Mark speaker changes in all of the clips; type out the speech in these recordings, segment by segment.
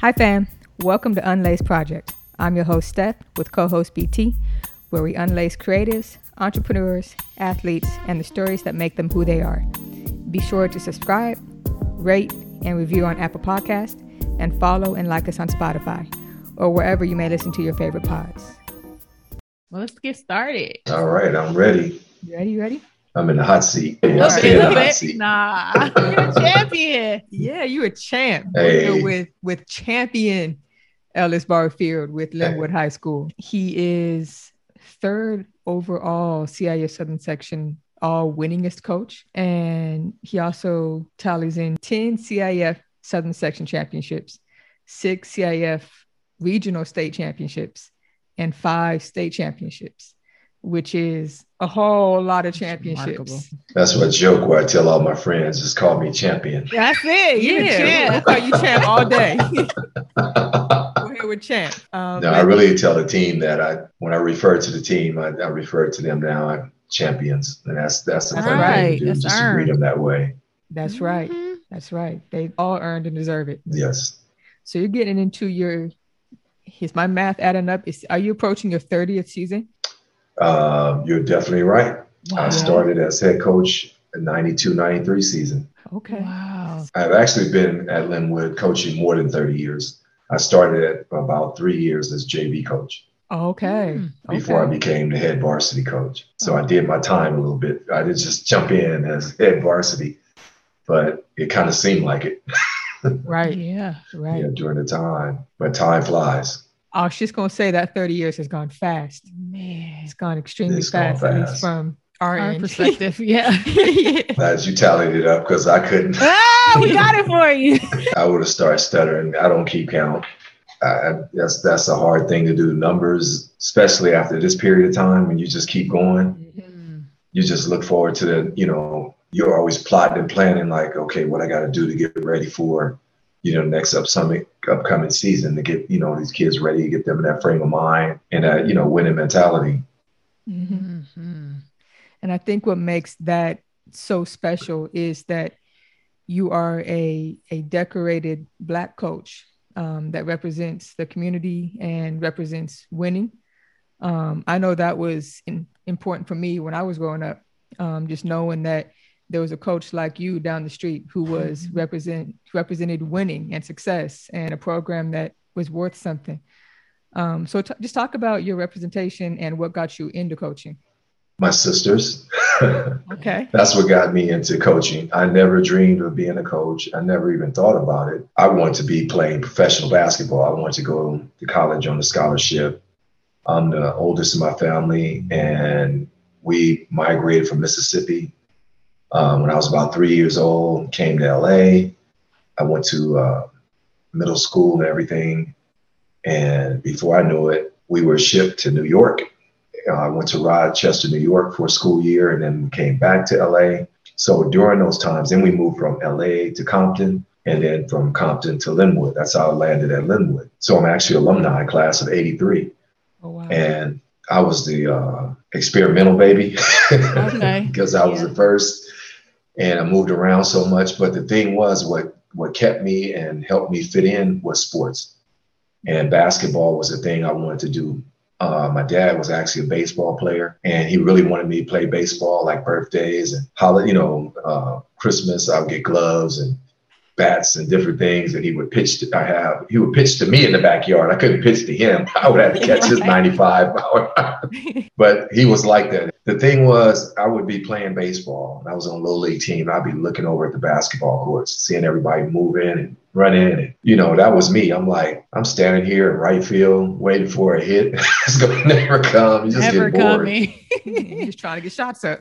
Speaker 1: Hi, fam. Welcome to Unlace Project. I'm your host, Steph, with co host BT, where we unlace creatives, entrepreneurs, athletes, and the stories that make them who they are. Be sure to subscribe, rate, and review on Apple Podcast, and follow and like us on Spotify or wherever you may listen to your favorite pods.
Speaker 2: Well, let's get started.
Speaker 3: All right, I'm ready.
Speaker 1: You ready? You ready?
Speaker 3: I'm in the hot seat. Yeah,
Speaker 2: Little
Speaker 3: stay in the hot seat.
Speaker 2: Nah, you're a champion.
Speaker 1: Yeah, you're a champ.
Speaker 3: Hey.
Speaker 1: Working with with champion Ellis Barfield with Lynwood High School. He is third overall CIF Southern Section all winningest coach, and he also tallies in 10 CIF Southern Section championships, six CIF regional state championships, and five state championships, which is a whole lot of championships.
Speaker 3: That's what joke where I tell all my friends, just call me champion.
Speaker 2: That's it. You're
Speaker 1: Yeah,
Speaker 2: a
Speaker 1: we'll you champ all day.
Speaker 3: no,
Speaker 1: Go ahead with champ. Um,
Speaker 3: I really tell the team that I when I refer to the team, I, I refer to them now I'm champions. And that's that's the
Speaker 2: That's
Speaker 3: fun thing
Speaker 2: right.
Speaker 3: to do,
Speaker 2: That's
Speaker 3: just to greet them that way.
Speaker 1: That's right.
Speaker 2: Mhm.
Speaker 1: That's right. They all earned and deserve it.
Speaker 3: Yes.
Speaker 1: So you're getting into your. Is my math adding up? Is are you approaching your 30th season?
Speaker 3: Um, you're definitely right. I started as head coach in 92, 93 season.
Speaker 1: Okay.
Speaker 2: Wow.
Speaker 3: I've actually been at Lynwood coaching more than 30 years. I started at about three years as JV coach.
Speaker 1: Okay.
Speaker 2: Mm.
Speaker 3: before I became the head varsity coach. So I did my time a little bit. I didn't just jump in as head varsity, but it kind of seemed like it
Speaker 1: Right.
Speaker 2: Yeah.
Speaker 1: Right.
Speaker 3: yeah, during the time. But time flies.
Speaker 1: I was just gonna say that 30 years has gone fast.
Speaker 2: Man.
Speaker 1: It's gone extremely
Speaker 3: It's gone
Speaker 1: fast, at least from our,
Speaker 2: Our perspective. Yeah.
Speaker 1: yeah.
Speaker 3: Glad you tallied it up because I couldn't.
Speaker 2: ah, we got it for you.
Speaker 3: I would have started stuttering. I don't keep count. I, I- that's that's a hard thing to do. Numbers, especially after this period of time, when you just keep going.
Speaker 2: Mm.
Speaker 3: you just look forward to the, you know, you're always plotting and planning like, okay, what I got to do to get ready for, you know, next up upcoming upcoming season to get, you know, these kids ready, to get them in that frame of mind and that, you know, winning mentality.
Speaker 1: Mhm.
Speaker 2: Mhm.
Speaker 1: And I think what makes that so special is that you are a, a decorated Black coach um, that represents the community and represents winning. Um, I know that was in, important for me when I was growing up, um, just knowing that there was a coach like you down the street who was
Speaker 2: Mhm.
Speaker 1: represent represented winning and success and a program that was worth something. Um, so t- just talk about your representation and what got you into coaching.
Speaker 3: My sisters,
Speaker 1: Okay.
Speaker 3: that's what got me into coaching. I never dreamed of being a coach. I never even thought about it. I wanted to be playing professional basketball. I wanted to go to college on a scholarship. I'm the oldest in my family, and we migrated from Mississippi um, when I was about three years old. Came to LA. I went to uh, middle school and everything, and before I knew it, we were shipped to New York. Uh, I went to Rochester, New York for a school year, and then came back to LA. So during those times, then we moved from LA to Compton, and then from Compton to Lynwood. That's how I landed at Lynwood. So I'm actually alumni class of '83
Speaker 1: Oh wow.
Speaker 3: and I was the uh, experimental baby
Speaker 2: Okay.
Speaker 3: because I was
Speaker 2: Yeah.
Speaker 3: the first, and I moved around so much. But the thing was, what what kept me and helped me fit in was sports, and basketball was the thing I wanted to do. Uh, my dad was actually a baseball player, and he really wanted me to play baseball, like birthdays and holiday, you know, uh, Christmas. I would get gloves and bats and different things and he would pitch to, I have he would pitch to me in the backyard. I couldn't pitch to him. I would have to catch his 95 but he was like that. The thing was I would be playing baseball. I was on a little league team. I'd be looking over at the basketball courts, seeing everybody move in and run in and you know, that was me. I'm like, I'm standing here in right field waiting for a hit. it's gonna never come. You just
Speaker 2: Never
Speaker 3: get bored.
Speaker 2: coming.
Speaker 1: just trying to get shots up.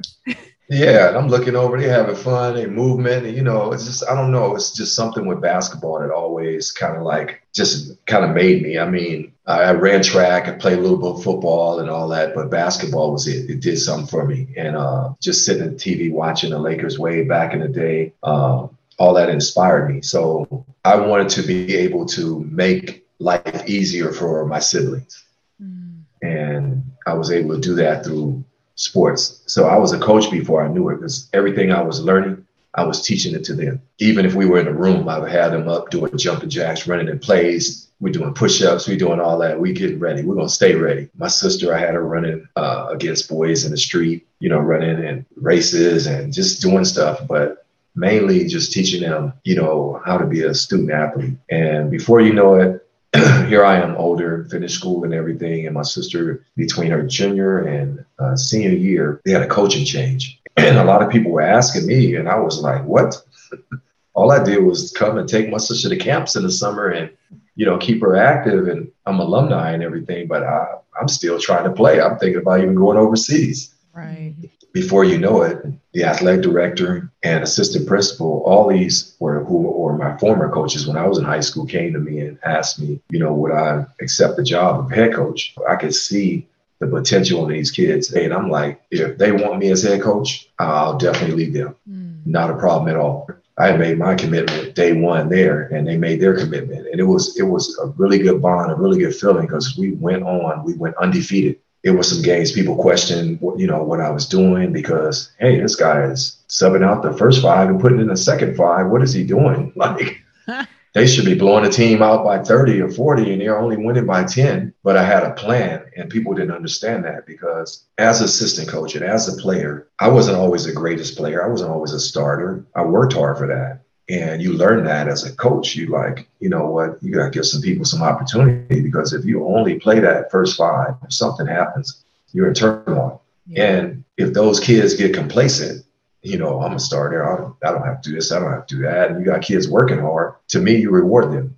Speaker 3: Yeah, and I'm looking over, they having fun, they movement, and you know, it's just I don't know, it's just something with basketball that always kind of like just kind of made me. I mean, I, I ran track, I played a little bit of football and all that, but basketball was it. It did something for me, and uh, just sitting at the TV watching the Lakers way back in the day, um, all that inspired me. So I wanted to be able to make life easier for my siblings
Speaker 2: Mm.
Speaker 3: and I was able to do that through sports. So I was a coach before I knew it because everything I was learning, I was teaching it to them. Even if we were in a room, I would have them up doing jumping jacks, running in plays. We're doing push-ups. We're doing all that. We getting ready. We're gonna stay ready. My sister, I had her running uh, against boys in the street, you know, running in races and just doing stuff. But mainly just teaching them, you know, how to be a student athlete. And before you know it, here I am older, finished school and everything. And my sister, between her junior and uh, senior year, they had a coaching change. And a lot of people were asking me, and I was like, what? All I did was come and take my sister to camps in the summer and, you know, keep her active. And I'm alumni and everything, but I, I'm still trying to play. I'm thinking about even going overseas.
Speaker 2: Right.
Speaker 3: Before you know it, the athletic director and assistant principal, all these were who were my former coaches when I was in high school, came to me and asked me, you know, would I accept the job of head coach? I could see the potential in these kids. And I'm like, if they want me as head coach, I'll definitely lead them. Mm. Not a problem at all. I made my commitment day one there, and they made their commitment, and it was it was a really good bond, a really good feeling because we went on, we went undefeated it was some games people questioned, you know, what I was doing because, hey, this guy is subbing out the first five and putting in the second five. What is he doing? Like, they should be blowing the team out by 30 or 40 and they're only winning by 10. But I had a plan and people didn't understand that because as assistant coach and as a player, I wasn't always the greatest player. I wasn't always a starter. I worked hard for that. And you learn that as a coach. You like, you know what, you got to give some people some opportunity because if you only play that first five, if something happens, you're in turmoil. Yeah. And if those kids get complacent, you know, I'm a starter. I don't, I don't have to do this. I don't have to do that. And you got kids working hard. To me, you reward them.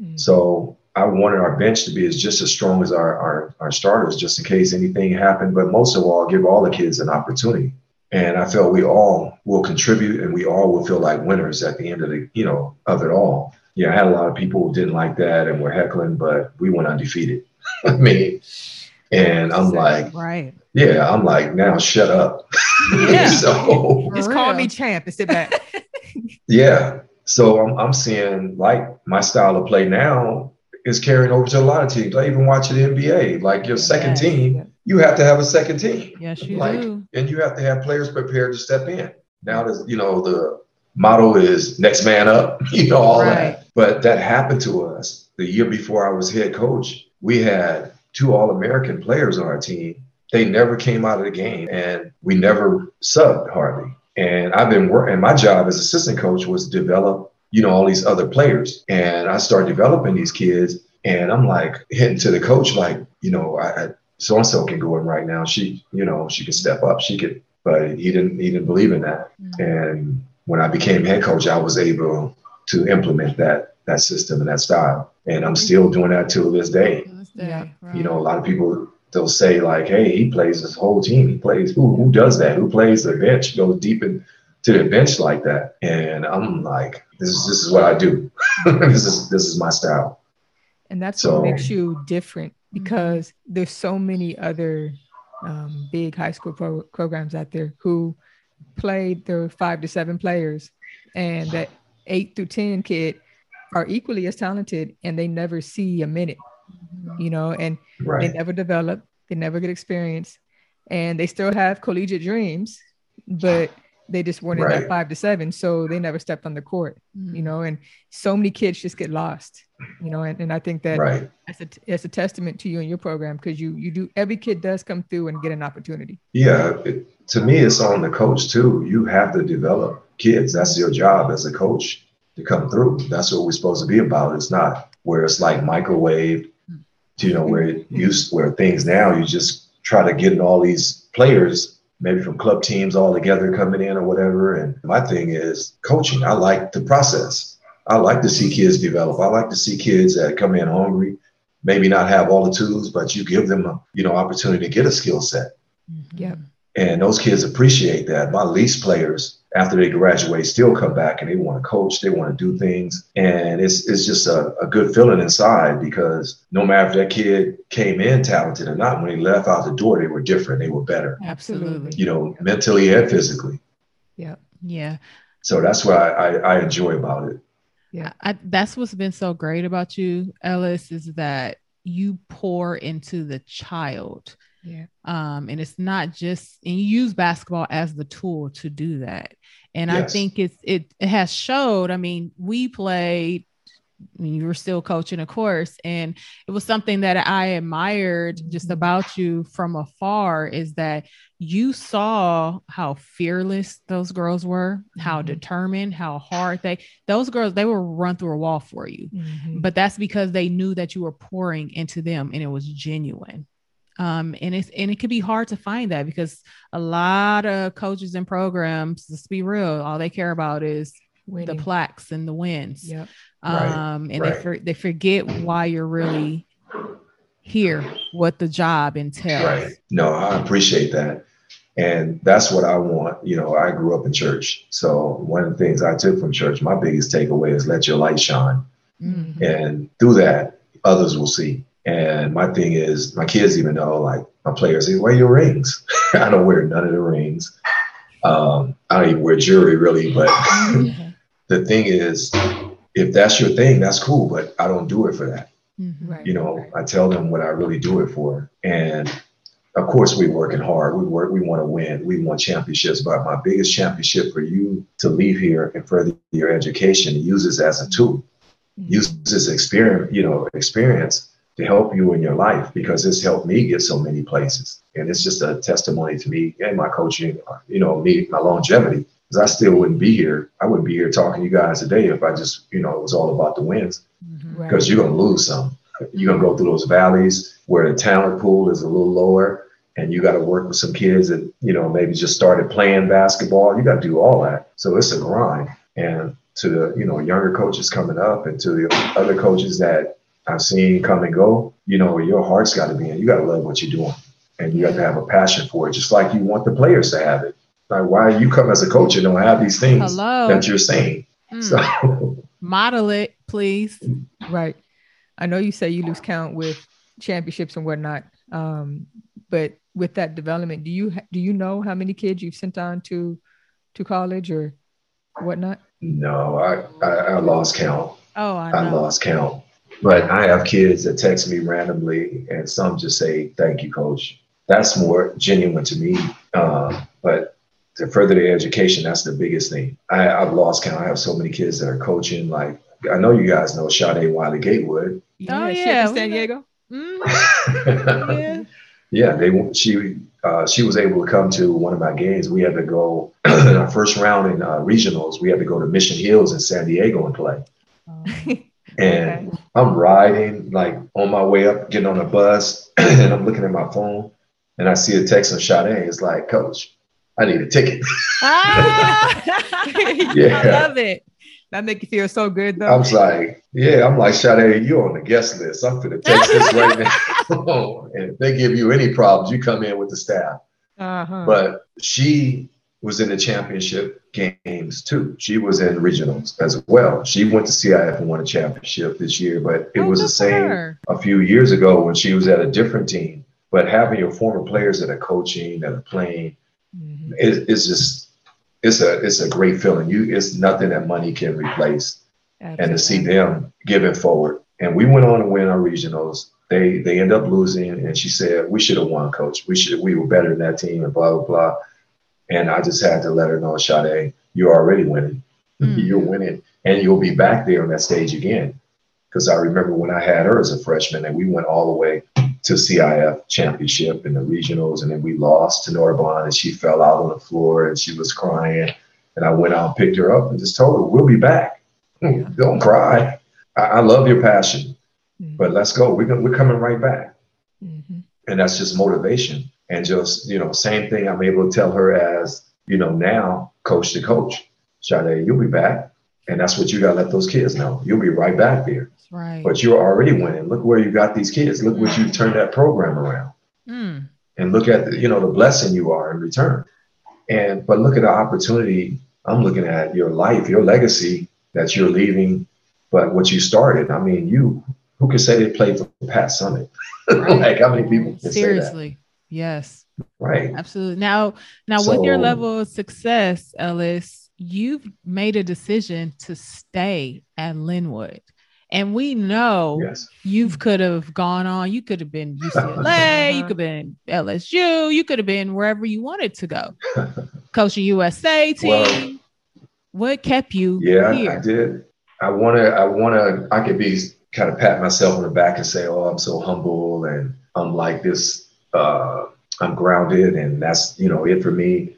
Speaker 3: Mm-hmm. So I wanted our bench to be as just as strong as our, our, our starters, just in case anything happened. But most of all, give all the kids an opportunity. And I felt we all will contribute and we all will feel like winners at the end of the, you know, of it all. Yeah, I had a lot of people who didn't like that and were heckling, but we went undefeated. I mean, and I'm like,
Speaker 2: right.
Speaker 3: Yeah, I'm like, now shut up.
Speaker 1: Yeah. so just call me champ and sit back.
Speaker 3: yeah. So I'm, I'm seeing like my style of play now is carrying over to a lot of teams. I even watch the NBA. Like your second team, you have to have a second team.
Speaker 2: Yes, you
Speaker 3: like,
Speaker 2: do.
Speaker 3: And you have to have players prepared to step in. Now, there's, you know, the motto is next man up, you know, all right. that. But that happened to us the year before I was head coach. We had two All American players on our team. They never came out of the game and we never subbed hardly. And I've been working, my job as assistant coach was to develop, you know, all these other players. And I started developing these kids. And I'm like hitting to the coach, like, you know, I, so and so can go in right now. She, you know, she can step up. She could, but he didn't. He didn't believe in that. Mm-hmm. And when I became head coach, I was able to implement that that system and that style. And I'm still doing that to this day.
Speaker 2: Yeah.
Speaker 3: Right. You know, a lot of people they'll say like, "Hey, he plays his whole team. He plays. Who who does that? Who plays the bench? Goes deep into the bench like that?" And I'm like, "This is this is what I do. this is this is my style."
Speaker 1: And that's so, what makes you different. Because mm-hmm. there's so many other um, big high school pro- programs out there who played their five to seven players and that eight through 10 kid are equally as talented and they never see a minute, mm-hmm. you know, and right. they never develop, they never get experience and they still have collegiate dreams, but they just weren't right. in that five to seven. So they never stepped on the court, mm-hmm. you know, and so many kids just get lost, you know, and, and I think that
Speaker 3: right.
Speaker 1: that's, a, that's a testament to you and your program because you, you do, every kid does come through and get an opportunity.
Speaker 3: Yeah. It, to me, it's on the coach too. You have to develop kids. That's your job as a coach to come through. That's what we're supposed to be about. It's not where it's like microwave, you know, where it used, where things now you just try to get in all these players maybe from club teams all together coming in or whatever. And my thing is coaching. I like the process. I like to see kids develop. I like to see kids that come in hungry, maybe not have all the tools, but you give them a you know opportunity to get a skill set. Mm-hmm.
Speaker 1: Yeah.
Speaker 3: And those kids appreciate that. My least players after they graduate still come back and they want to coach, they want to do things. And it's it's just a, a good feeling inside because no matter if that kid came in talented or not, when they left out the door, they were different. They were better.
Speaker 2: Absolutely.
Speaker 3: You know, mentally and physically.
Speaker 1: Yeah.
Speaker 2: Yeah.
Speaker 3: So that's what I, I, I enjoy about it.
Speaker 2: Yeah. I, that's what's been so great about you, Ellis, is that you pour into the child
Speaker 1: Yeah.
Speaker 2: Um, and it's not just and you use basketball as the tool to do that. And I think it's it it has showed. I mean, we played when you were still coaching, of course, and it was something that I admired just about you from afar is that you saw how fearless those girls were, how
Speaker 1: Mhm.
Speaker 2: determined, how hard they those girls they will run through a wall for you
Speaker 1: Mhm.
Speaker 2: but that's because they knew that you were pouring into them and it was genuine um, and it's and it could be hard to find that because a lot of coaches and programs let's be real all they care about is
Speaker 1: Winning.
Speaker 2: the plaques and the wins
Speaker 1: Yep.
Speaker 3: Right,
Speaker 2: um, and
Speaker 3: right.
Speaker 2: they for, they forget why you're really here what the job entails
Speaker 3: Right. No, I appreciate that. And that's what I want. You know, I grew up in church. So one of the things I took from church, my biggest takeaway is let your light shine.
Speaker 2: Mhm.
Speaker 3: And through that, others will see. And my thing is, my kids even know, like my players say, wear your rings. I don't wear none of the rings. Um, I don't even wear jewelry really, but the thing is, if that's your thing, that's cool, but I don't do it for that.
Speaker 2: Mhm.
Speaker 1: Right.
Speaker 3: You know, I tell them what I really do it for. And of course, we're working hard. We work, we want to win. We want championships. But my biggest championship for you to leave here and further your education, use this as a tool.
Speaker 1: Mhm.
Speaker 3: Use this experience, you know, experience to help you in your life because it's helped me get so many places. And it's just a testimony to me and my coaching, you know, me, my longevity. Because I still wouldn't be here. I wouldn't be here talking to you guys today if I just, you know, it was all about the wins.
Speaker 1: Right.
Speaker 3: because you're gonna lose some. You're gonna go through those valleys where the talent pool is a little lower, and you got to work with some kids that you know maybe just started playing basketball. You got to do all that, so it's a grind. And to the you know younger coaches coming up, and to the other coaches that I've seen come and go, you know your heart's got to be in. You got to love what you're doing, and you got to have a passion for it, just like you want the players to have it. Like why you come as a coach and don't have these things
Speaker 2: hello
Speaker 3: that you're saying?
Speaker 2: Mm.
Speaker 3: So
Speaker 2: model it please
Speaker 1: Right. I know you say you lose count with championships and whatnot, um, but with that development, do you do you know how many kids you've sent on to to college or whatnot?
Speaker 3: no, I, I I lost count.
Speaker 2: oh i
Speaker 3: I lost count. But I have kids that text me randomly, and some just say, "Thank you, coach." That's more genuine to me. Uh, but to further their education, that's the biggest thing. I, I've lost count. I have so many kids that are coaching. Like I know you guys know Sade Wiley Gatewood.
Speaker 2: Oh,
Speaker 1: she
Speaker 2: yeah,
Speaker 1: up in
Speaker 2: we
Speaker 1: San
Speaker 2: know.
Speaker 1: Diego.
Speaker 2: Mhm. yeah.
Speaker 3: yeah, they she uh, she was able to come to one of my games. We had to go in our first round in uh, regionals. We had to go to Mission Hills in San Diego and play. And
Speaker 1: Okay.
Speaker 3: I'm riding, like on my way up, getting on a bus, and I'm looking at my phone, and I see a text from Sade. It's like, Coach, I need a ticket.
Speaker 2: Ah!
Speaker 3: Yeah.
Speaker 2: I love it.
Speaker 1: That make you feel so good though.
Speaker 3: I'm like, Yeah, I'm like, Sade, you're on the guest list. I'm gonna text this right now. and if they give you any problems, you come in with the staff.
Speaker 1: Uh-huh.
Speaker 3: But she was in the championship games too. She was in regionals as well. She went to CIF and won a championship this year, but it
Speaker 2: Oh,
Speaker 3: was the same
Speaker 2: her.
Speaker 3: a few years ago when she was at a different team. But having your former players that are coaching, that are playing,
Speaker 1: Mhm.
Speaker 3: it, it's just it's a it's a great feeling. You it's nothing that money can replace. And to see them giving forward. And we went on to win our regionals. They they end up losing, and she said we should have won, coach. We should we were better than that team, and blah blah blah. And I just had to let her know, Sade, you're already winning.
Speaker 2: Mm.
Speaker 3: you're winning, and you'll be back there on that stage again. Because I remember when I had her as a freshman, and we went all the way to CIF championship and the regionals, and then we lost to Narbonne, and she fell out on the floor and she was crying. And I went out and picked her up and just told her, "We'll be back. Don't cry. I, I love your passion,
Speaker 1: Mhm.
Speaker 3: but let's go. We're gonna, we're coming right back."
Speaker 1: Mhm.
Speaker 3: and that's just motivation and just you know same thing i'm able to tell her as you know now coach to coach Sade, you'll be back. And that's what you got to let those kids know. You'll be right back there
Speaker 2: That's right.
Speaker 3: but you're already winning. Look where you got these kids. Look what you've turned that program around.
Speaker 2: Mm.
Speaker 3: and look at the, you know the blessing you are in return. And but look at the opportunity i'm looking at your life your legacy that you're leaving but what you started. I mean you who can say they played for Pat Summitt?
Speaker 2: Right.
Speaker 3: like how many people can say that?
Speaker 2: Seriously. Yes.
Speaker 3: right
Speaker 2: Absolutely. Now, now with your level of success, Ellis, you've made a decision to stay at Lynwood. And we know
Speaker 3: Yes.
Speaker 2: you could have gone on. You could have been UCLA. you could have been LSU. You could have been wherever you wanted to go. Coaching USA team.
Speaker 3: Well,
Speaker 2: what kept you
Speaker 3: Yeah,
Speaker 2: here?
Speaker 3: I did. I wanna, I wanna, I could be kind of pat myself on the back and say, oh, I'm so humble and I'm like this, uh, I'm grounded and that's, you know, it for me.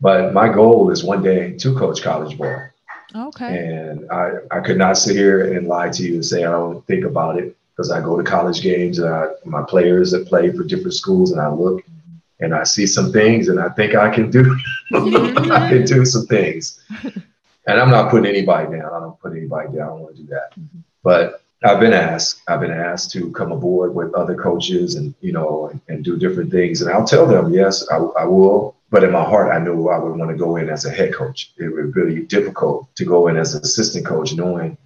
Speaker 3: But my goal is one day to coach college ball.
Speaker 2: Okay.
Speaker 3: And I, I could not sit here and lie to you and say I don't think about it because I go to college games and I, my players that play for different schools and I look and I see some things and I think I can do I can do some things. And I'm not putting anybody down. I don't put anybody down. I don't want to do that. But I've been asked. I've been asked to come aboard with other coaches and you know and, and do different things. And I'll tell them yes, I, I will. But in my heart, I knew I would want to go in as a head coach. It would be really difficult to go in as an assistant coach, knowing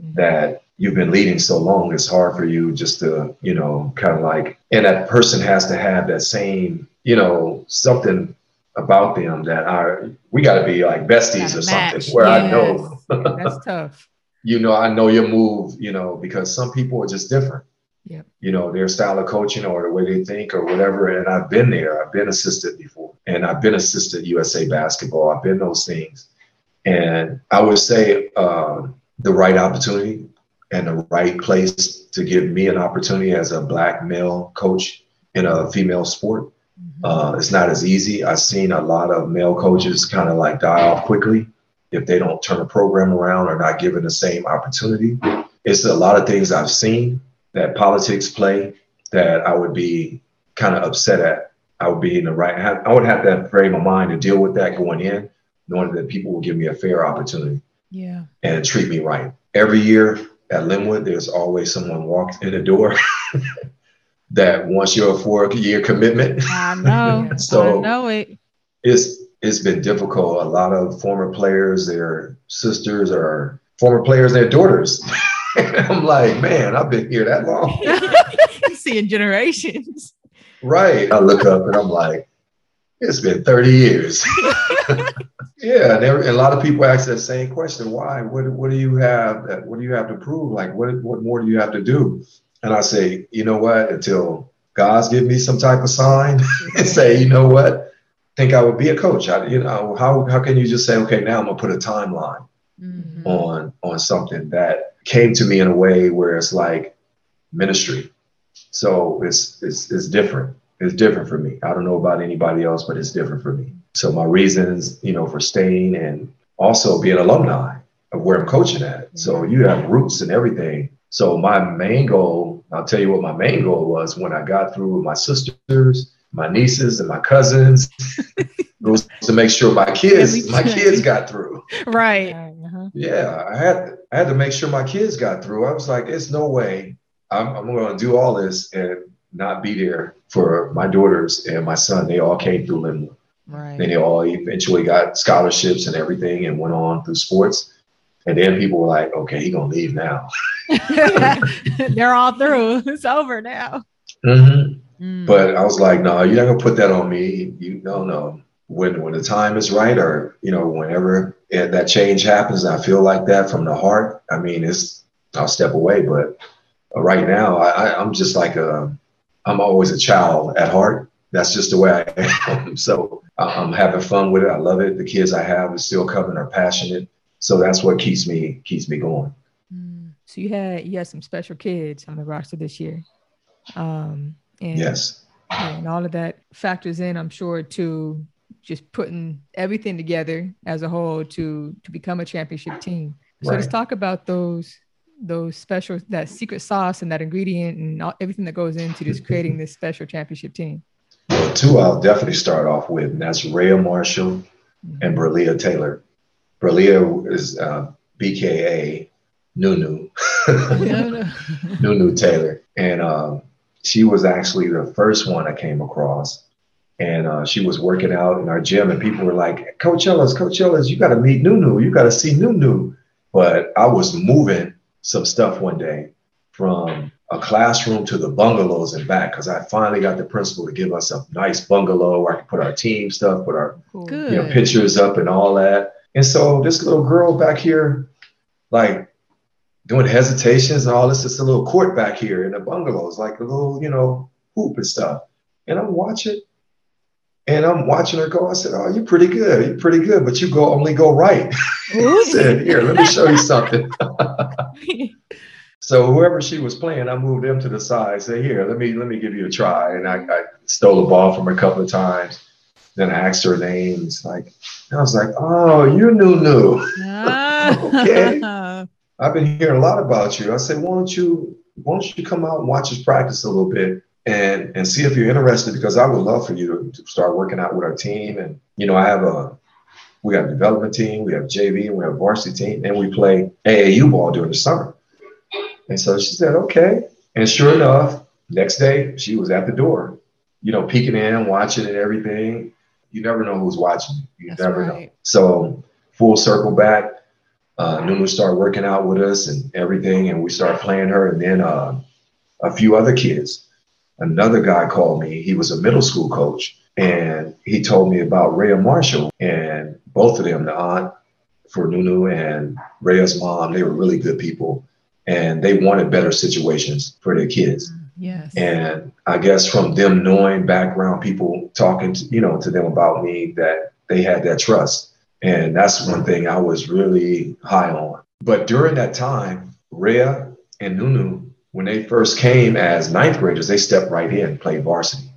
Speaker 3: mm-hmm. that you've been leading so long. It's hard for you just to you know kind of like, and that person has to have that same you know something about them that are we got to be like besties or
Speaker 2: match.
Speaker 3: something where I know
Speaker 1: that's tough.
Speaker 3: You know, I know your move, you know, because some people are just different.
Speaker 1: Yep.
Speaker 3: You know, their style of coaching or the way they think or whatever. And I've been there. I've been assistant before. And I've been assistant USA basketball. I've been those things. And I would say um, the right opportunity and the right place to give me an opportunity as a black male coach in a female sport. Uh, it's not as easy. I've seen a lot of male coaches kind of like die off quickly if they don't turn a program around or not given the same opportunity. It's a lot of things I've seen that politics play that I would be kind of upset at. I would be in the right, I would have that frame of mind to deal with that going in, knowing that people will give me a fair opportunity
Speaker 2: Yeah.
Speaker 3: and treat me right. Every year at Lynwood, there's always someone walks in the door that wants your four year commitment.
Speaker 2: I know.
Speaker 3: So-
Speaker 2: I know it.
Speaker 3: it's it's been difficult. A lot of former players, their sisters or former players, their daughters. I'm like, man, I've been here that long.
Speaker 2: Seeing generations.
Speaker 3: right. I look up and I'm like, it's been 30 years. yeah, and, every, and a lot of people ask that same question. Why? What what do you have that what do you have to prove? Like what what more do you have to do? And I say, you know what, until God's give me some type of sign and say, you know what, think I would be a coach. I, you know, how how can you just say, okay, now I'm gonna put a timeline
Speaker 2: Mhm.
Speaker 3: on on something that came to me in a way where it's like ministry. So it's it's it's different. It's different for me. I don't know about anybody else, but it's different for me. So my reasons, you know, for staying and also being alumni of where I'm coaching at. So you have roots and everything. So my main goal, I'll tell you what my main goal was when I got through with my sisters, my nieces, and my cousins, was to make sure my kids, my kids got through.
Speaker 2: Right.
Speaker 1: Uh-huh.
Speaker 3: Yeah, I had I had to make sure my kids got through. I was like, it's no way I'm, I'm going to do all this and not be there for my daughters and my son. They all came through Lynwood.
Speaker 2: Right.
Speaker 3: Then they all eventually got scholarships and everything and went on through sports. And then people were like, okay, he gonna leave now.
Speaker 2: They're all through. It's over now.
Speaker 3: Mm-hmm.
Speaker 2: Mm.
Speaker 3: But I was like, no, you're not gonna put that on me. You no, no. When when the time is right, or you know, whenever it, that change happens, I feel like that from the heart. I mean, it's I'll step away. But uh, right now, I, I, I'm just like a, I'm always a child at heart. That's just the way I am. so I'm having fun with it. I love it. The kids I have are still coming, are passionate. So that's what keeps me keeps me going.
Speaker 2: Mm.
Speaker 1: So you had you had some special kids on the roster this year, um, and
Speaker 3: Yes.
Speaker 1: and all of that factors in, I'm sure, to just putting everything together as a whole to to become a championship team. So let's talk about those those special that secret sauce and that ingredient and all, everything that goes into just creating this special championship team.
Speaker 3: Well, two I'll definitely start off with, and that's Rayah Marshall and Berlia Taylor. Berlia is uh, BKA Nunu. Nunu Taylor, and um, she was actually the first one I came across. And uh, she was working out in our gym, and people were like, "Coach Ellis, Coach Ellis, you got to meet Nunu. You got to see Nunu." But I was moving some stuff one day from a classroom to the bungalows and back because I finally got the principal to give us a nice bungalow where I could put our team stuff, put our
Speaker 2: Good.
Speaker 3: you know, pictures up and all that. And so this little girl back here, like doing hesitations and all this. It's a little court back here in the bungalows, like a little, you know, hoop and stuff. And I'm watching, and I'm watching her go. I said, "Oh, you're pretty good. You're pretty good, but you go only go right." I said, "Here, let me show you something." so whoever she was playing, I moved them to the side. Say, "Here, let me let me give you a try." And I, I stole the ball from her a couple of times. Then I asked her names. Like I was like, "Oh, you knew knew." Ah. okay. I've been hearing a lot about you. I said, "Why don't you why don't you come out and watch us practice a little bit?" and and see if you're interested because I would love for you to, to start working out with our team. And you know, I have a we got a development team, we have JV, and we have a varsity team, and we play AAU ball during the summer. And so she said, okay. And sure enough, next day she was at the door, you know, peeking in, watching and everything. You never know who's watching. You
Speaker 2: That's
Speaker 3: never
Speaker 2: right.
Speaker 3: know. So full circle back. Uh, Nunu started working out with us and everything, and we started playing her. And then uh, a few other kids another guy called me. He was a middle school coach, and he told me about Rayah Marshall. And both of them, the aunt for Nunu and Rayah's mom, they were really good people, and they wanted better situations for their kids.
Speaker 2: Yes.
Speaker 3: And I guess from them knowing background, people talking to you know to them about me, that they had that trust, and that's one thing I was really high on. But during that time, Rayah and Nunu when they first came as ninth graders, they stepped right in, played varsity.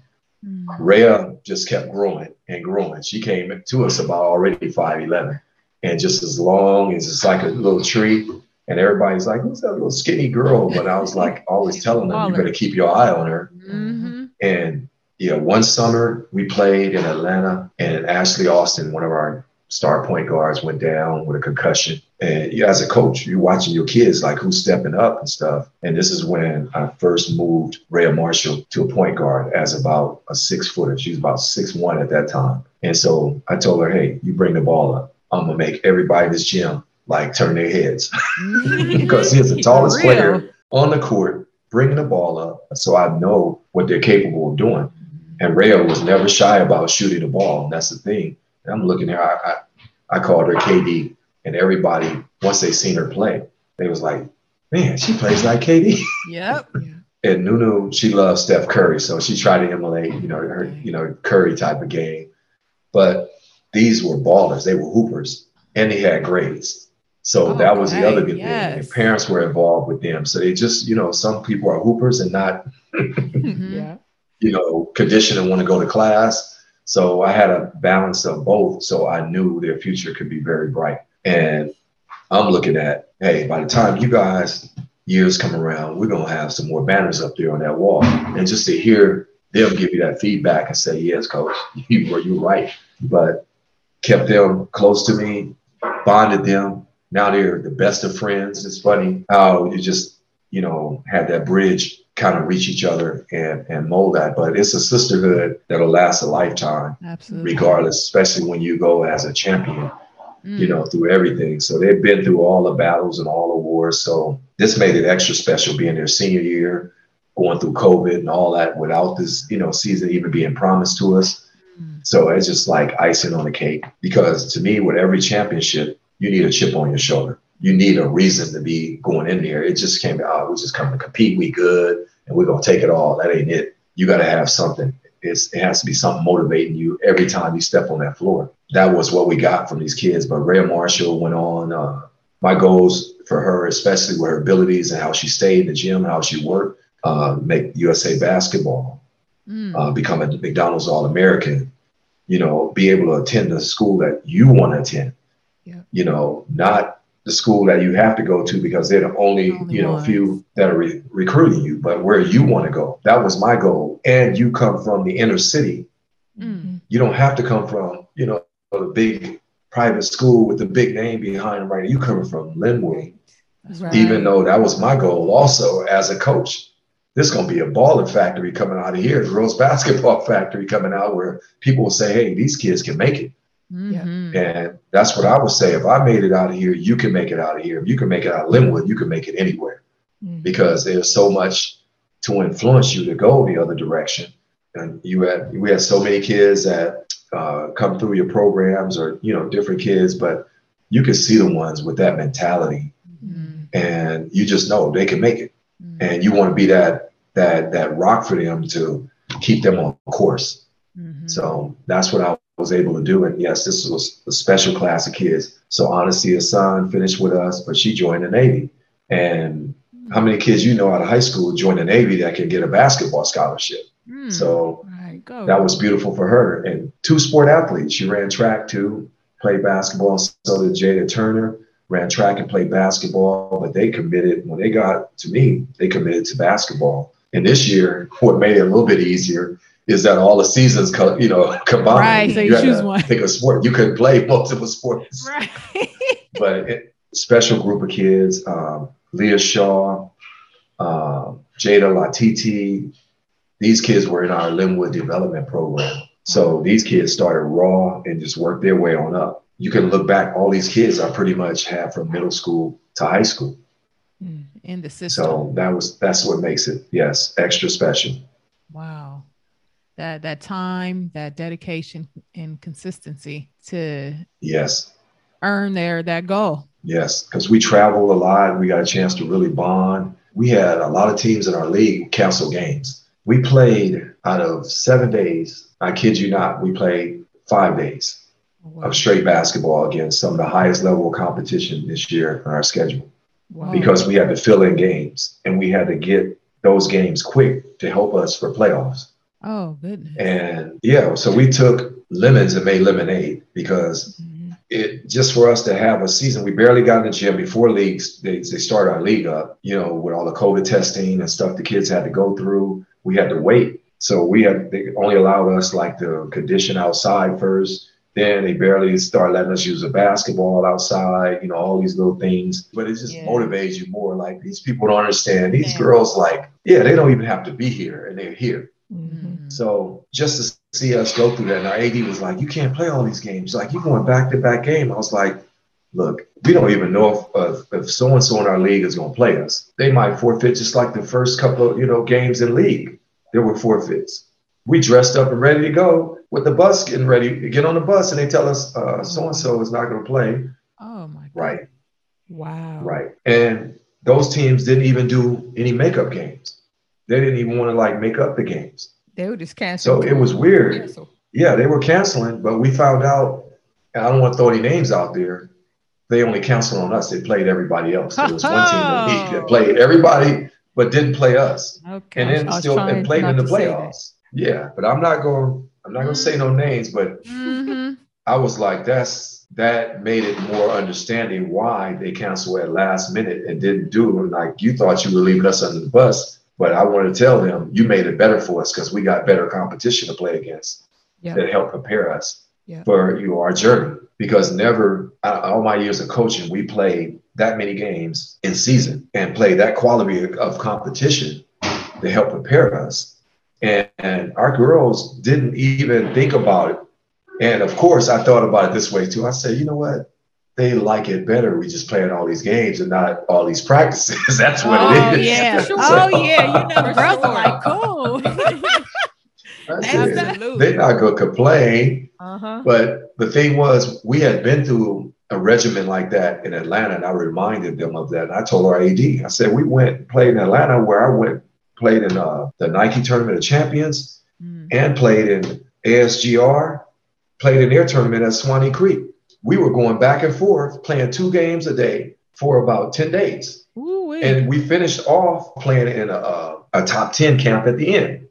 Speaker 2: Mm.
Speaker 3: Rayah just kept growing and growing. She came to us about already 5'11 and just as long as it's like a little tree. And everybody's like, who's that little skinny girl? But I was like, always telling them, you better keep your eye on her.
Speaker 2: Mhm.
Speaker 3: And yeah, one summer we played in Atlanta, and Ashley Austin, one of our star point guards, went down with a concussion. And you, as a coach, you're watching your kids like who's stepping up and stuff. And this is when I first moved Rayah Marshall to a point guard as about a six footer. She was about six one at that time. And so I told her, hey, you bring the ball up. I'm gonna make everybody in this gym like turn their heads because he's the tallest player on the court, bringing the ball up, so I know what they're capable of doing. And Rayah was never shy about shooting the ball, and that's the thing. And I'm looking at her, I, I, I called her KD, and everybody once they seen her play, they was like, "Man, she plays like KD."
Speaker 2: Yep.
Speaker 3: and Nunu, she loves Steph Curry, so she tried to emulate, you know, her, you know, Curry type of game. But these were ballers; they were hoopers, and they had grades. So that was the other good thing.
Speaker 2: yes.
Speaker 3: Their parents were involved with them, so they just, you know, some people are hoopers and not,
Speaker 2: Mhm.
Speaker 3: You know, conditioned and want to go to class. So I had a balance of both, so I knew their future could be very bright. And I'm looking at, hey, by the time you guys years come around, we're gonna have some more banners up there on that wall, and just to hear them give you that feedback and say, yes, coach, you were you right, but kept them close to me, bonded them. Now they're the best of friends. It's funny how you just, you know, had that bridge kind of reach each other and and mold that. But it's a sisterhood that'll last a lifetime,
Speaker 2: Absolutely.
Speaker 3: regardless, especially when you go as a champion
Speaker 2: Mm.
Speaker 3: you know, through everything. So they've been through all the battles and all the wars. So this made it extra special being their senior year, going through COVID and all that without this, you know, season even being promised to us.
Speaker 2: Mm.
Speaker 3: So it's just like icing on the cake. Because to me, with every championship, you need a chip on your shoulder. You need a reason to be going in there. It just came out, we just come to compete, we good, and we're gonna take it all. That ain't it. You gotta have something. It's, it has to be something motivating you every time you step on that floor. That was what we got from these kids. But Rayah Marshall went on. Uh, my goals for her, especially with her abilities and how she stayed in the gym, how she worked, uh, make USA basketball,
Speaker 2: Mm.
Speaker 3: uh, become a McDonald's All American, you know, be able to attend the school that you want to attend,
Speaker 1: Yeah.
Speaker 3: you know, not the school that you have to go to because they're the only,
Speaker 2: Only
Speaker 3: you know,
Speaker 2: ones.
Speaker 3: few that are re- recruiting you, but where you want to go. That was my goal. And you come from the inner city.
Speaker 2: Mm.
Speaker 3: You don't have to come from, you know, the big private school with the big name behind right? You coming from
Speaker 2: Lynwood
Speaker 1: Right.
Speaker 3: even though that was my goal also as a coach. This is gonna be a baller factory coming out of here, girls basketball factory coming out where people will say, "Hey, these kids can make it,"
Speaker 2: Mhm.
Speaker 3: and that's what I would say. If I made it out of here, you can make it out of here. If you can make it out of Lynwood, you can make it anywhere
Speaker 1: Mhm.
Speaker 3: because there's so much to influence you to go the other direction. And you had we had so many kids that uh, come through your programs, or you know, different kids, but you can see the ones with that mentality
Speaker 2: Mm.
Speaker 3: and you just know they can make it,
Speaker 2: Mm.
Speaker 3: and you want to be that that that rock for them to keep them on course.
Speaker 2: Mhm.
Speaker 3: So that's what I was able to do. And yes, this was a special class of kids. So Honesty a son finished with us, but she joined the Navy. And how many kids you know out of high school join the Navy that can get a basketball scholarship?
Speaker 2: Mm.
Speaker 3: So
Speaker 2: right,
Speaker 3: that was beautiful for her. And two sport athletes. She ran track too, played basketball. So did Jada Turner, ran track and played basketball. But they committed, when they got to me, they committed to basketball. And this year, what made it a little bit easier is that all the seasons, co- you know, combined.
Speaker 2: Right, so you
Speaker 3: had
Speaker 2: choose one.
Speaker 3: Pick a sport. You could play multiple sports.
Speaker 2: right.
Speaker 3: But it, special group of kids. Um, Leah Shaw, um, Jada Latiti. These kids were in our Lynwood Development Program. So these kids started raw and just worked their way on up. You can look back, all these kids I pretty much have from middle school to high school.
Speaker 2: Mm, In the system.
Speaker 3: So that was that's what makes it, yes, extra special.
Speaker 2: Wow. That that time, that dedication and consistency to
Speaker 3: Yes.
Speaker 2: earn their that goal.
Speaker 3: Yes, because we traveled a lot. We got a chance to really bond. We had a lot of teams in our league cancel games. We played out of seven days. I kid you not, we played five days
Speaker 2: Wow.
Speaker 3: of straight basketball against some of the highest level of competition this year on our schedule
Speaker 2: Wow.
Speaker 3: because we had to fill in games and we had to get those games quick to help us for playoffs.
Speaker 2: Oh goodness.
Speaker 3: And yeah, so we took lemons and made lemonade because
Speaker 2: Mhm.
Speaker 3: it just for us to have a season. We barely got in the gym before leagues. They, they started our league up, you know, with all the COVID testing and stuff the kids had to go through. We had to wait. So we had, they only allowed us like the condition outside first. Then they barely start letting us use a basketball outside, you know, all these little things. But it just
Speaker 2: Yeah.
Speaker 3: motivates you more. Like these people don't understand. These
Speaker 2: Yeah.
Speaker 3: girls, like, yeah, they don't even have to be here and they're here.
Speaker 1: Mhm.
Speaker 3: So just to see us go through that, and our AD was like, "You can't play all these games. Like you're going back to back game." I was like, "Look, we don't even know if if so and so in our league is going to play us. They might forfeit just like the first couple of you know games in league. There were forfeits. We dressed up and ready to go with the bus getting ready to get on the bus, and they tell us so and so is not going to play.
Speaker 2: Oh my god.
Speaker 3: Right,
Speaker 1: Wow.
Speaker 3: right. And those teams didn't even do any makeup games. They didn't even want to like make up the games.
Speaker 1: They were just canceling.
Speaker 3: So it was weird.
Speaker 1: Cancel.
Speaker 3: Yeah, they were canceling, but we found out, and I don't want to throw any names out there. They only canceled on us. They played everybody else. There was one team that, that played everybody, but didn't play us,
Speaker 2: Okay.
Speaker 3: and then still and played in the
Speaker 1: to say that.
Speaker 3: playoffs. Yeah, but I'm not going. I'm not going to say no names, but
Speaker 2: Mhm.
Speaker 3: I was like, that's that made it more understanding why they canceled at last minute and didn't do it. Like you thought you were leaving us under the bus, but I want to tell them you made it better for us because we got better competition to play against
Speaker 1: Yeah.
Speaker 3: that helped prepare us
Speaker 1: Yeah.
Speaker 3: for you know, our journey. Because never, all my years of coaching, we played that many games in season and played that quality of, of competition to help prepare us. And, and our girls didn't even think about it. And of course, I thought about it this way too. I said, you know what? They like it better. We just playing all these games and not all these practices. That's what
Speaker 2: Oh
Speaker 3: it is.
Speaker 2: yeah.
Speaker 1: Sure.
Speaker 2: Oh yeah. You know the
Speaker 1: For
Speaker 2: girls are like cool.
Speaker 1: Absolutely.
Speaker 3: They're not going to complain.
Speaker 1: Uh-huh.
Speaker 3: But the thing was, we had been through a regimen like that in Atlanta, and I reminded them of that. And I told our AD, I said, we went and played in Atlanta, where I went played in uh, the Nike Tournament of Champions
Speaker 2: Mm.
Speaker 3: and played in ASGR, played in their tournament at Swanee Creek. We were going back and forth, playing two games a day for about 10 days.
Speaker 2: Ooh-wee.
Speaker 3: And we finished off playing in a, a, a top 10 camp at the end.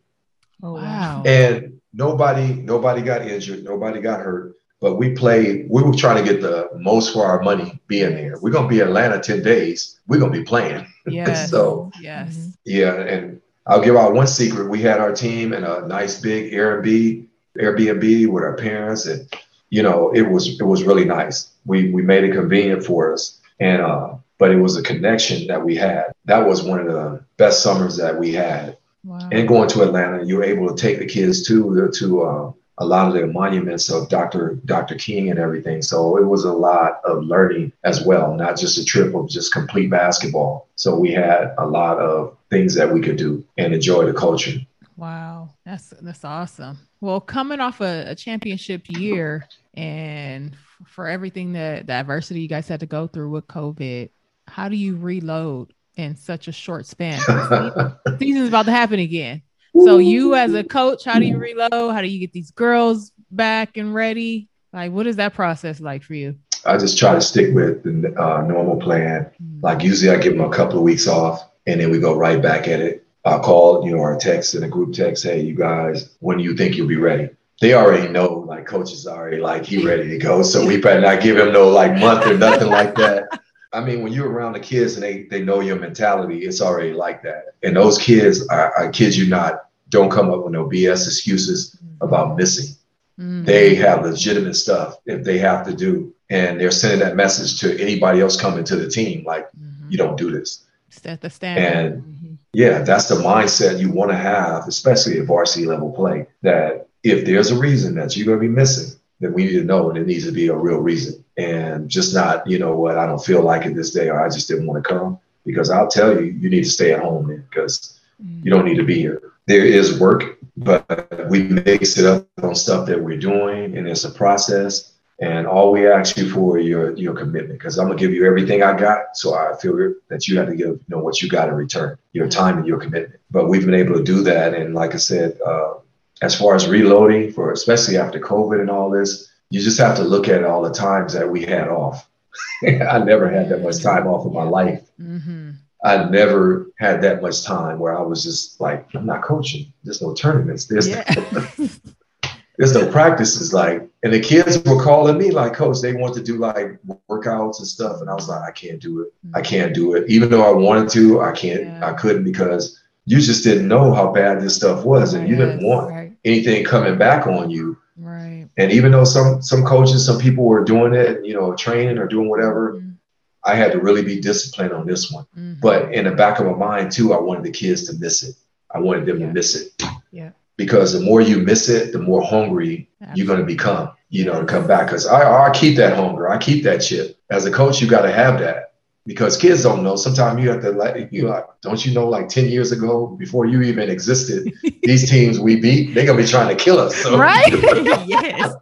Speaker 1: Oh,
Speaker 2: wow.
Speaker 3: And nobody, nobody got injured, nobody got hurt. But we played, we were trying to get the most for our money being there. We're gonna be in Atlanta 10 days. We're gonna be playing.
Speaker 2: Yes.
Speaker 3: So
Speaker 2: yes.
Speaker 3: yeah, and I'll give out one secret. We had our team in a nice big Airbnb, Airbnb with our parents, and you know, it was it was really nice. We we made it convenient for us. And uh, but it was a connection that we had. That was one of the best summers that we had
Speaker 2: Wow.
Speaker 3: and going to Atlanta, you were able to take the kids to to uh, a lot of the monuments of Dr. Dr. King and everything. So it was a lot of learning as well, not just a trip of just complete basketball. So we had a lot of things that we could do and enjoy the culture.
Speaker 2: Wow, that's that's awesome. Well, coming off a, a championship year and for everything that the adversity you guys had to go through with COVID, how do you reload in such a short span? Season's about to happen again. So you as a coach, how do you reload? How do you get these girls back and ready? Like, what is that process like for you?
Speaker 3: I just try to stick with the uh, normal plan. Mm-hmm. Like usually, I give them a couple of weeks off, and then we go right back at it. I'll call, you know, our text in a group text. Hey, you guys, when do you think you'll be ready? They already know, like coaches already like he ready to go. So we better not give him no like month or nothing like that. I mean, when you're around the kids and they they know your mentality, it's already like that. And those kids, I, I kid you not, don't come up with no BS excuses about missing. Mm-hmm. They have legitimate stuff if they have to do, and they're sending that message to anybody else coming to the team, like mm-hmm. you don't do this.
Speaker 2: Set the standard.
Speaker 3: And mm-hmm. Yeah, that's the mindset you want to have, especially at varsity level play. That if there's a reason that you're going to be missing, then we need to know, and it needs to be a real reason, and just not, you know, what I don't feel like it this day, or I just didn't want to come. Because I'll tell you, you need to stay at home then, because you don't need to be here. There is work, but we mix it up on stuff that we're doing, and it's a process. And all we ask you for your your commitment, because I'm gonna give you everything I got. So I feel that you have to give you know what you got in return, your time and your commitment. But we've been able to do that, and like I said, uh, as far as reloading for especially after COVID and all this, you just have to look at all the times that we had off. I never had that much time off in my life. Mm-hmm. I never had that much time where I was just like, I'm not coaching. There's no tournaments. There's yeah. there's no practices. Like, and the kids were calling me like, coach, they want to do like workouts and stuff. And I was like, I can't do it. I mm-hmm. can't do it. Even though I wanted to, I can't, yeah. I couldn't because you just didn't know how bad this stuff was. And you didn't want right. anything coming back on you.
Speaker 2: Right.
Speaker 3: And even though some, some coaches, some people were doing it, you know, training or doing whatever, mm-hmm I had to really be disciplined on this one. Mm-hmm. But in the back of my mind too, I wanted the kids to miss it. I wanted them
Speaker 2: yeah.
Speaker 3: to miss it.
Speaker 2: Yeah.
Speaker 3: Because the more you miss it, the more hungry Absolutely. you're going to become, you know, to come back. Because I, I keep that hunger. I keep that chip. As a coach, you got to have that because kids don't know. Sometimes you have to like you like, don't you know, like 10 years ago, before you even existed, these teams we beat, they're gonna be trying to kill us.
Speaker 2: So. Right? yes.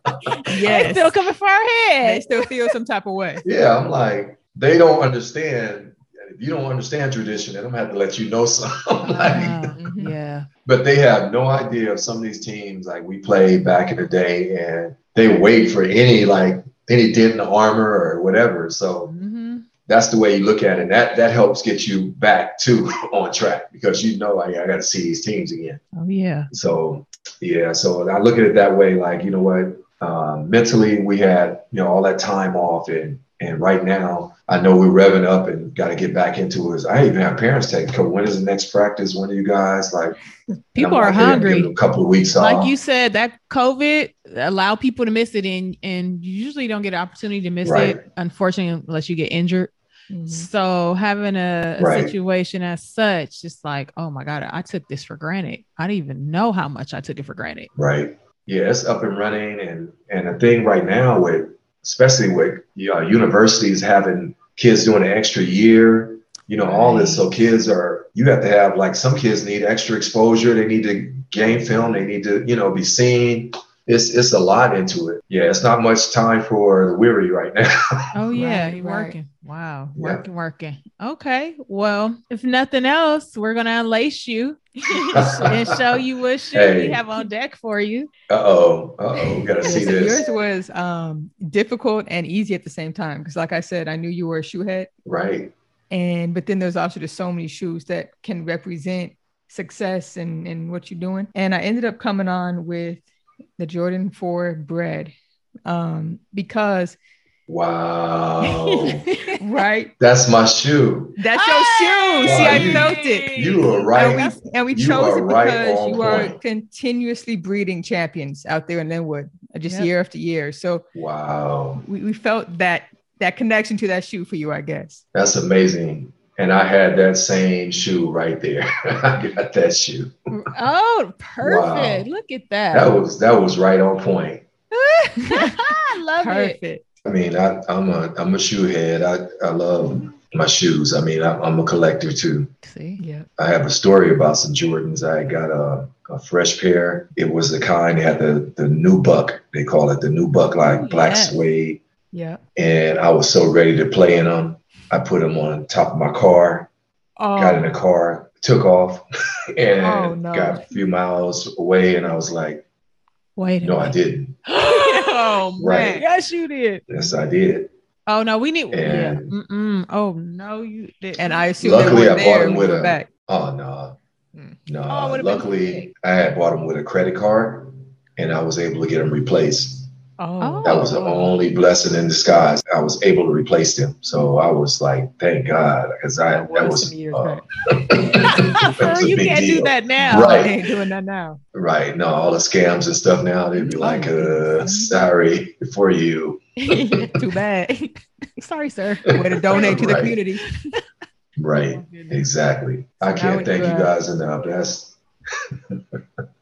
Speaker 2: Yes. They still coming for our head.
Speaker 1: They still feel some type of way.
Speaker 3: Yeah, I'm like, they don't understand. If you don't understand tradition, then I'm gonna have to let you know something. like,
Speaker 2: mm-hmm. yeah.
Speaker 3: But they have no idea of some of these teams. Like we played back in the day, and they wait for any like any dent in the armor or whatever. So mm-hmm. that's the way you look at it. And that that helps get you back to on track because you know like, I got to see these teams again.
Speaker 2: Oh yeah.
Speaker 3: So yeah, so I look at it that way. Like you know what, um, mentally we had you know all that time off and and right now, I know we're revving up and got to get back into it. I even have parents take, when is the next practice? When are you guys like?
Speaker 2: People are hungry.
Speaker 3: A couple of weeks
Speaker 2: like
Speaker 3: off.
Speaker 2: Like you said, that COVID allow people to miss it, and and you usually don't get an opportunity to miss right. it, unfortunately, unless you get injured. Mm-hmm. So having a, a right. situation as such, just like, oh my God, I took this for granted. I didn't even know how much I took it for granted.
Speaker 3: Right. Yeah, it's up and running, and and the thing right now with especially with uh, universities having kids doing an extra year, you know, all this. So kids are, you have to have like some kids need extra exposure. They need to gain film. They need to, you know, be seen. It's it's a lot into it. Yeah, it's not much time for the weary right now.
Speaker 2: oh yeah, right, right. working. Wow, working, yeah. working. Okay, well, if nothing else, we're gonna unlace you and show you what shoe hey. we have on deck for you.
Speaker 3: Uh oh, uh oh, gotta see so
Speaker 1: this. Yours was um, difficult and easy at the same time because, like I said, I knew you were a shoe head.
Speaker 3: Right.
Speaker 1: And but then there's also just so many shoes that can represent success and and what you're doing. And I ended up coming on with the Jordan 4 Bred um, because
Speaker 3: Wow.
Speaker 1: right.
Speaker 3: That's my shoe.
Speaker 1: That's your shoe. Wow, See, I you, felt it.
Speaker 3: You are right.
Speaker 1: And we, and we chose it because you are continuously breeding champions out there in Lynwood, uh, just yep. year after year. So
Speaker 3: wow.
Speaker 1: We, we felt that that connection to that shoe for you, I guess.
Speaker 3: That's amazing. And I had that same shoe right there. I got that shoe.
Speaker 2: Oh, perfect. Wow. Look at that.
Speaker 3: That was that was right on point.
Speaker 2: I love
Speaker 1: perfect. it.
Speaker 3: I mean, I, am a I'm a shoe head. I, I love my shoes. I mean, I, am a collector too.
Speaker 2: See, yeah.
Speaker 3: I have a story about some Jordans. I got a, a fresh pair. It was the kind they had the the nubuck. They call it the nubuck, like oh, black suede.
Speaker 2: Yeah.
Speaker 3: And I was so ready to play in them. I put them on top of my car,
Speaker 1: Oh,
Speaker 3: got in the car, took off, and
Speaker 1: Oh, no.
Speaker 3: got a few miles away. And I was like,
Speaker 2: Wait a
Speaker 3: no, I didn't.
Speaker 1: oh
Speaker 3: Right.
Speaker 1: man.
Speaker 2: Yes, you did.
Speaker 3: Yes, I did.
Speaker 2: Oh no, we need. Yeah.
Speaker 3: And-
Speaker 2: Mm-mm. Oh no, you did.
Speaker 1: And I assume
Speaker 3: Luckily, I bought
Speaker 1: there
Speaker 3: him with a-
Speaker 1: back.
Speaker 3: Oh no,
Speaker 1: Mm.
Speaker 3: no.
Speaker 2: Oh, it would've
Speaker 3: Luckily, I had bought them with a credit card, and I was able to get them replaced.
Speaker 1: Oh,
Speaker 3: That was the only blessing in disguise. I was able to replace them, so I was like, "Thank God," because I
Speaker 1: that was
Speaker 3: was
Speaker 1: some years
Speaker 3: uh, that was
Speaker 2: you can't do that now.
Speaker 3: Right.
Speaker 1: They ain't doing that now.
Speaker 3: Right. No, all the scams and stuff now, they'd be like,
Speaker 1: Oh.
Speaker 3: uh, sorry for you.
Speaker 1: Too bad.
Speaker 2: Sorry, sir.
Speaker 1: Way to donate to the
Speaker 3: Right.
Speaker 1: community.
Speaker 3: Right. Exactly. I can't thank
Speaker 1: you,
Speaker 3: you guys enough. That's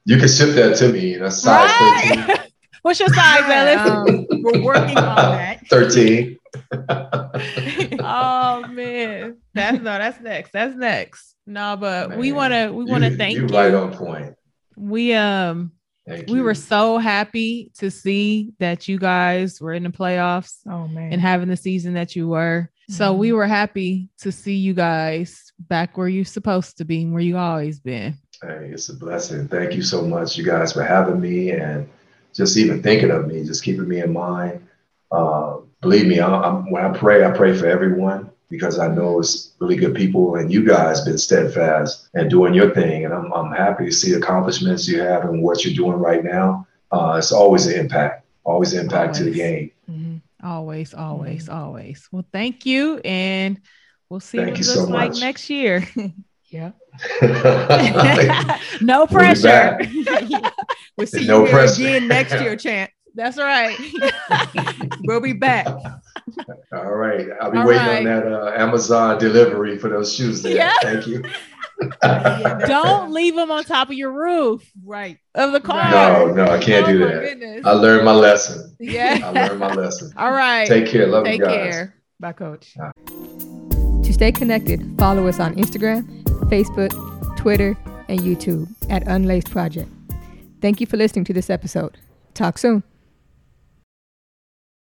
Speaker 3: you can ship that to me. That's size
Speaker 2: Right. What's your size, Ellis?
Speaker 1: Um, we're working on that.
Speaker 3: 13. 13.
Speaker 2: oh man, that's no, that's next. That's next. No, but we want to we want to
Speaker 3: You-
Speaker 2: thank
Speaker 3: you
Speaker 2: you.
Speaker 3: right on point.
Speaker 2: We um
Speaker 3: Thank
Speaker 2: we
Speaker 3: you.
Speaker 2: were so happy to see that you guys were in the playoffs
Speaker 1: Oh man.
Speaker 2: and having the season that you were. So we
Speaker 1: Mhm.
Speaker 2: were happy to see you guys back where you're supposed to be, and where you always been.
Speaker 3: Hey, it's a blessing. Thank you so much, you guys, for having me and just even thinking of me, just keeping me in mind. Uh, believe me, I, I'm, when I pray, I pray for everyone because I know it's really good people, and you guys been steadfast and doing your thing. And I'm, I'm happy to see the accomplishments you have and what you're doing right now. Uh, it's always an impact, always an impact to the
Speaker 2: Always.
Speaker 3: game.
Speaker 1: Mhm.
Speaker 2: Always, always, always. Well, thank you, and we'll see
Speaker 3: Thank
Speaker 2: what
Speaker 3: you
Speaker 2: it looks
Speaker 3: so
Speaker 2: like
Speaker 3: much.
Speaker 2: next year.
Speaker 1: Yeah.
Speaker 2: no
Speaker 3: We'll
Speaker 2: pressure.
Speaker 3: Back.
Speaker 1: we'll see
Speaker 3: No
Speaker 1: you here again next year, Chant.
Speaker 2: That's right.
Speaker 1: We'll be back.
Speaker 3: All right. I'll be
Speaker 2: All
Speaker 3: waiting
Speaker 2: right.
Speaker 3: on that uh, Amazon delivery for those shoes there.
Speaker 2: Yeah.
Speaker 3: Thank you.
Speaker 2: Don't leave them on top of your roof
Speaker 1: Right.
Speaker 2: of the car.
Speaker 3: No, no, I can't
Speaker 2: Oh
Speaker 3: do that.
Speaker 2: goodness.
Speaker 3: I learned my lesson.
Speaker 2: Yeah.
Speaker 3: I learned my lesson.
Speaker 2: All right.
Speaker 3: Take care. Love
Speaker 2: Take
Speaker 3: you guys.
Speaker 2: care.
Speaker 1: Bye, coach. To stay connected, follow us on Instagram, Facebook, Twitter, and YouTube at Unlaced Project. Thank you for listening to this episode. Talk soon.